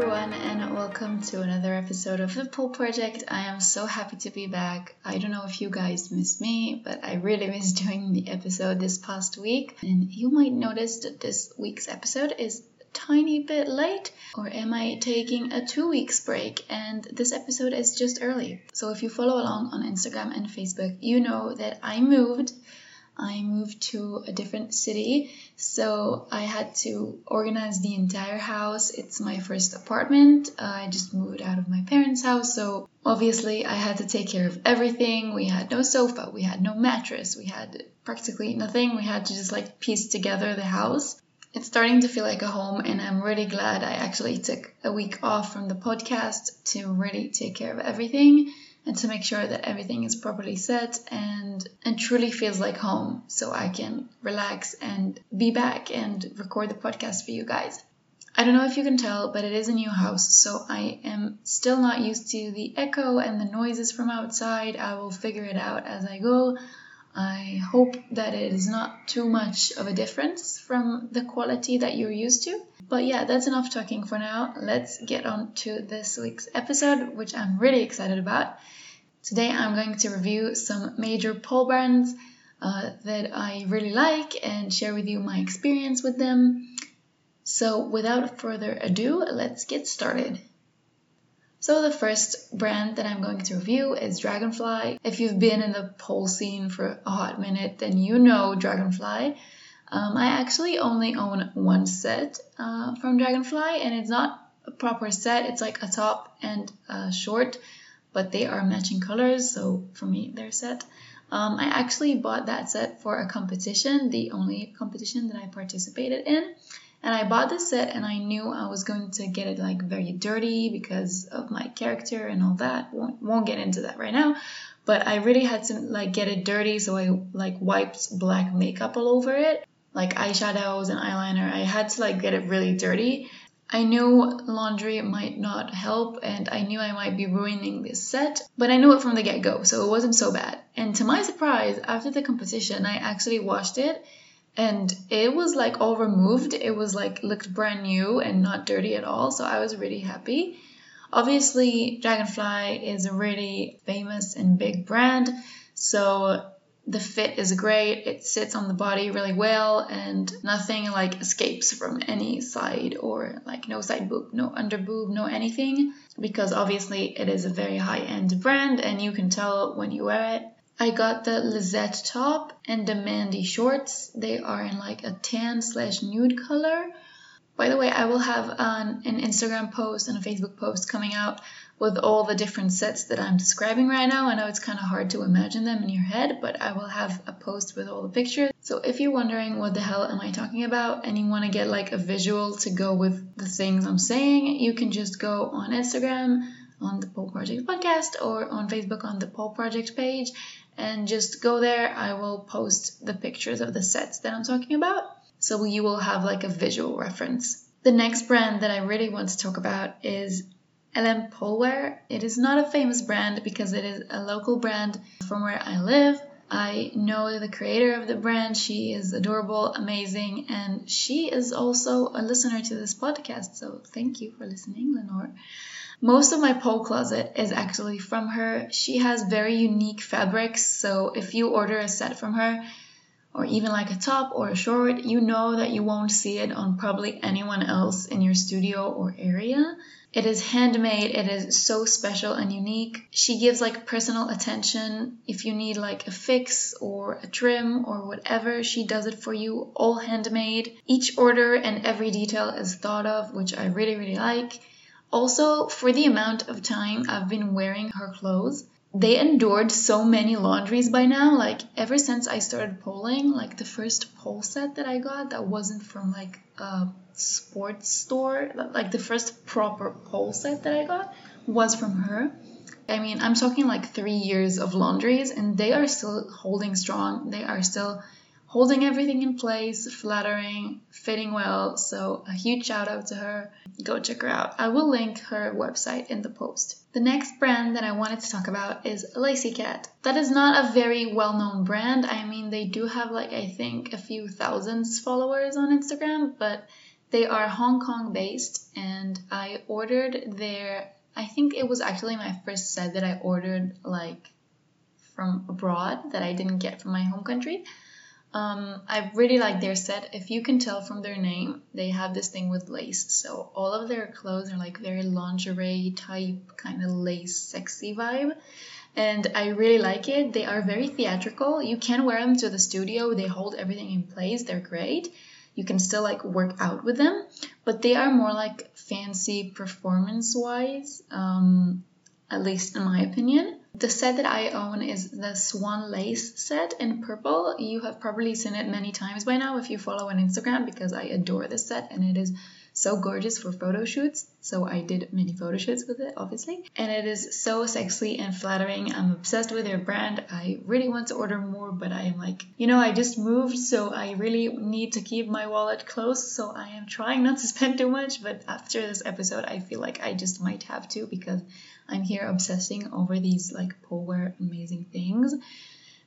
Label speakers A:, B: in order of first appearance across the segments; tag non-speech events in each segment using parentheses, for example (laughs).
A: Everyone, and welcome to another episode of the Pole Project. I am so happy to be back. I don't know if you guys miss me, but I really (laughs) miss doing the episode this past week. And you might notice that this week's episode is a tiny bit late, or am I taking a two weeks break? And this episode is just early. So if you follow along on Instagram and Facebook, you know that I moved I moved to a different city, so I had to organize the entire house. It's my first apartment. I just moved out of my parents' house, so obviously I had to take care of everything. We had no sofa, we had no mattress, we had practically nothing. We had to just like piece together the house. It's starting to feel like a home, and I'm really glad I actually took a week off from the podcast to really take care of everything and to make sure that everything is properly set and and truly feels like home so I can relax and be back and record the podcast for you guys. I don't know if you can tell, but it is a new house, so I am still not used to the echo and the noises from outside. I will figure it out as I go. I hope that it is not too much of a difference from the quality that you're used to. But yeah, that's enough talking for now. Let's get on to this week's episode, which I'm really excited about. Today I'm going to review some major pole brands uh, that I really like and share with you my experience with them. So without further ado, let's get started. So the first brand that I'm going to review is Dragonfly. If you've been in the pole scene for a hot minute, then you know Dragonfly. Um, I actually only own one set uh, from Dragonfly, and it's not a proper set. It's like a top and a short, but they are matching colors, so for me, they're set. Um, I actually bought that set for a competition, the only competition that I participated in. And I bought this set and I knew I was going to get it like very dirty because of my character and all that. Won't, won't get into that right now. But I really had to like get it dirty so I like wiped black makeup all over it. Like eyeshadows and eyeliner. I had to like get it really dirty. I knew laundry might not help and I knew I might be ruining this set, but I knew it from the get go, so it wasn't so bad. And to my surprise, after the competition, I actually washed it and it was like all removed. It was like looked brand new and not dirty at all. So I was really happy. Obviously, Dragonfly is a really famous and big brand. So the fit is great. It sits on the body really well and nothing like escapes from any side or like no side boob, no under boob, no anything because obviously it is a very high end brand and you can tell when you wear it. I got the Lizette top and the Mandy shorts. They are in like a tan slash nude color. By the way, I will have an, an Instagram post and a Facebook post coming out with all the different sets that I'm describing right now. I know it's kind of hard to imagine them in your head, but I will have a post with all the pictures. So if you're wondering what the hell am I talking about and you want to get like a visual to go with the things I'm saying, you can just go on Instagram on the Pole Project podcast or on Facebook on the Pole Project page and just go there. I will post the pictures of the sets that I'm talking about so you will have like a visual reference. The next brand that I really want to talk about is LM Polewear. It is not a famous brand because it is a local brand from where I live. I know the creator of the brand. She is adorable, amazing, and she is also a listener to this podcast. So thank you for listening, Lenore. Most of my pole closet is actually from her. She has very unique fabrics, so if you order a set from her, or even like a top or a short, you know that you won't see it on probably anyone else in your studio or area. It is handmade, it is so special and unique. She gives like personal attention. If you need like a fix or a trim or whatever, she does it for you, all handmade. Each order and every detail is thought of, which I really, really like. Also, for the amount of time I've been wearing her clothes, they endured so many laundries by now. Like, ever since I started poling, like the first pole set that I got that wasn't from like a sports store, like the first proper pole set that I got was from her. I mean, I'm talking like three years of laundries, and they are still holding strong. They are still holding everything in place, flattering, fitting well. So, a huge shout out to her. Go check her out. I will link her website in the post. The next brand that I wanted to talk about is Lacy Cat. That is not a very well known brand. I mean, they do have like, I think, a few thousands followers on Instagram, but They are Hong Kong based, and I ordered their. I think it was actually my first set that I ordered like from abroad that I didn't get from my home country. Um, I really like their set. If you can tell from their name, they have this thing with lace. So all of their clothes are like very lingerie type, kind of lace, sexy vibe. And I really like it. They are very theatrical. You can wear them to the studio. They hold everything in place. They're great. You can still like work out with them, but they are more like fancy performance wise, um, at least in my opinion. The set that I own is the Swan Lace set in purple. You have probably seen it many times by now if you follow on Instagram because I adore this set and it is so gorgeous for photo shoots. So I did many photo shoots with it, obviously. And it is so sexy and flattering. I'm obsessed with their brand. I really want to order more, but I am like, you know, I just moved, so I really need to keep my wallet close. So I am trying not to (laughs) spend too much. But after this episode, I feel like I just might have to because I'm here obsessing over these like polewear amazing things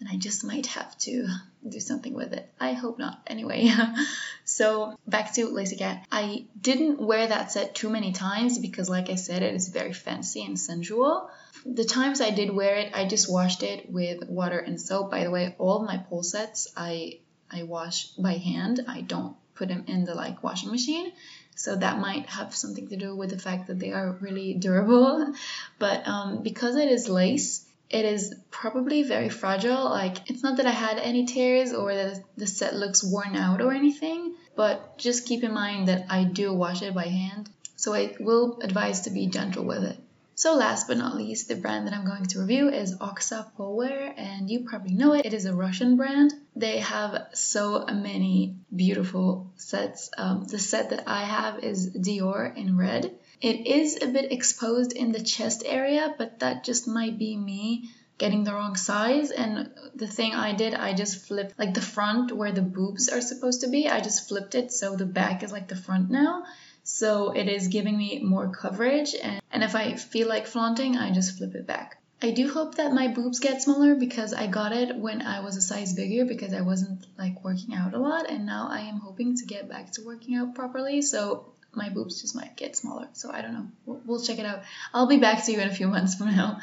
A: and I just might have to do something with it. I hope not. Anyway, (laughs) so back to Lacy Cat. I didn't wear that set too many times because, like I said, it is very fancy and sensual. The times I did wear it, I just washed it with water and soap. By the way, all my pole sets I I wash by hand. I don't put them in the like washing machine. So that might have something to do with the fact that they are really durable. (laughs) But um, because it is lace, it is probably very fragile. Like, it's not that I had any tears or that the set looks worn out or anything, but just keep in mind that I do wash it by hand. So I will advise to be gentle with it. So last but not least, the brand that I'm going to review is Oksa Polewear, and you probably know it. It is a Russian brand. They have so many beautiful sets. Um, the set that I have is Dior in red. It is a bit exposed in the chest area, but that just might be me getting the wrong size. And the thing I did, I just flipped like the front where the boobs are supposed to be. I just flipped it so the back is like the front now. So it is giving me more coverage. And, and if I feel like flaunting, I just flip it back. I do hope that my boobs get smaller because I got it when I was a size bigger because I wasn't like working out a lot and now I am hoping to get back to working out properly. So my boobs just might get smaller. So I don't know. We'll, check it out. I'll be back to you in a few months from now.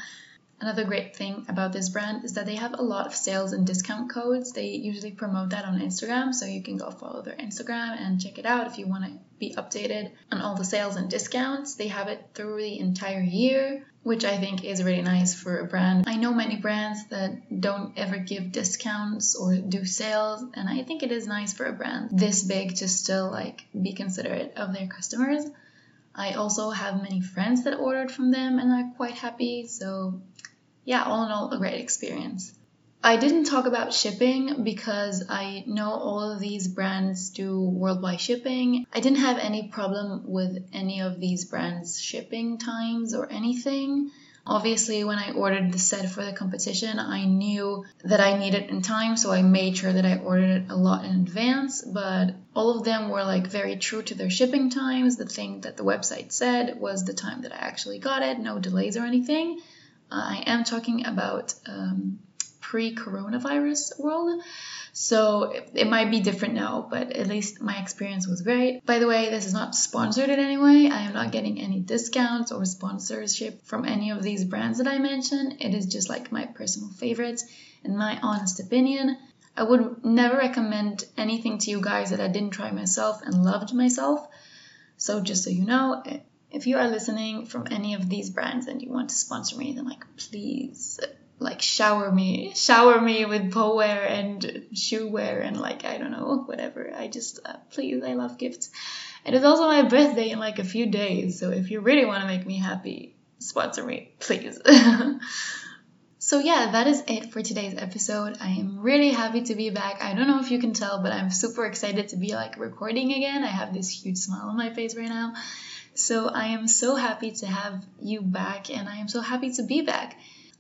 A: Another great thing about this brand is that they have a lot of sales and discount codes. They usually promote that on Instagram, so you can go follow their Instagram and check it out if you want to be updated on all the sales and discounts. They have it through the entire year, which I think is really nice for a brand. I know many brands that don't ever give discounts or do sales, and I think it is nice for a brand this big to still like be considerate of their customers. I also have many friends that ordered from them and are quite happy, so yeah, all in all, a great experience. I didn't talk about shipping because I know all of these brands do worldwide shipping. I didn't have any problem with any of these brands' shipping times or anything. Obviously, when I ordered the set for the competition, I knew that I needed it in time, so I made sure that I ordered it a lot in advance. But all of them were like very true to their shipping times. The thing that the website said was the time that I actually got it, no delays or anything. I am talking about um, pre coronavirus world. So it, might be different now, but at least my experience was great. By the way, this is not sponsored in any way. I am not getting any discounts or sponsorship from any of these brands that I mentioned. It is just like my personal favorites and my honest opinion. I would never recommend anything to you guys that I didn't try myself and loved myself. So just so you know, if you are listening from any of these brands and you want to sponsor me, then like please like shower me, shower me with wear and shoe wear and like I don't know (laughs) whatever. I just uh, please I love gifts. And it's also my birthday in like a few days, so if you really want to make me happy, sponsor me, please. (laughs) So, yeah, that is it for today's episode. I am really happy to be back. I don't know if you can tell, but I'm super excited to be like recording again. I have this huge smile on my face right now. So I am so happy to have you back and I am so happy to be back.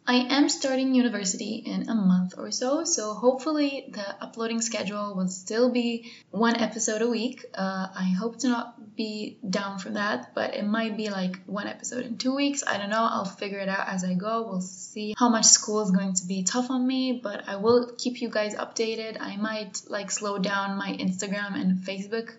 A: I am starting university in a month or so, so hopefully the uploading schedule will still be one episode a week. Uh, I hope to not be down for that, but it might be like one episode in two weeks. I don't know. I'll figure it out as I go. We'll see how much school is going to be tough on me, but I will keep you guys updated. I might like slow down my Instagram and Facebook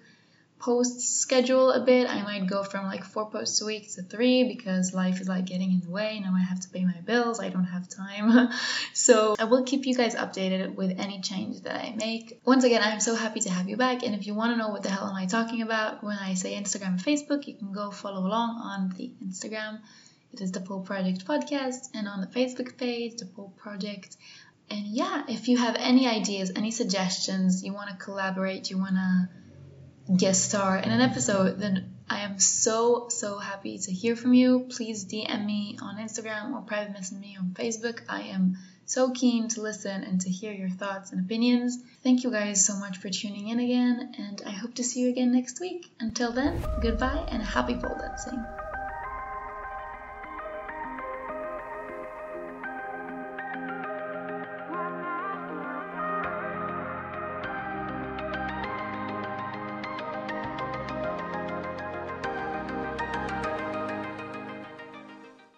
A: post schedule a bit. I might go from like four posts a week to three because life is like getting in the way. Now I have to pay my bills. I don't have time. (laughs) so I will keep you guys updated with any change that I make. Once again, I'm so happy to have you back. And if you want to know what the hell am I talking about when I say Instagram and Facebook, you can go follow along on the Instagram. It is the Pole Project podcast and on the Facebook page, the Pole Project. And yeah, if you have any ideas, any suggestions, you want to collaborate, you want to guest star in an episode, then I am so, so happy to hear from you. Please DM me on Instagram or private message me on Facebook. I am so keen to listen and to hear your thoughts and opinions. Thank you guys so much for tuning in again, and I hope to see you again next week. Until then, goodbye and happy pole dancing.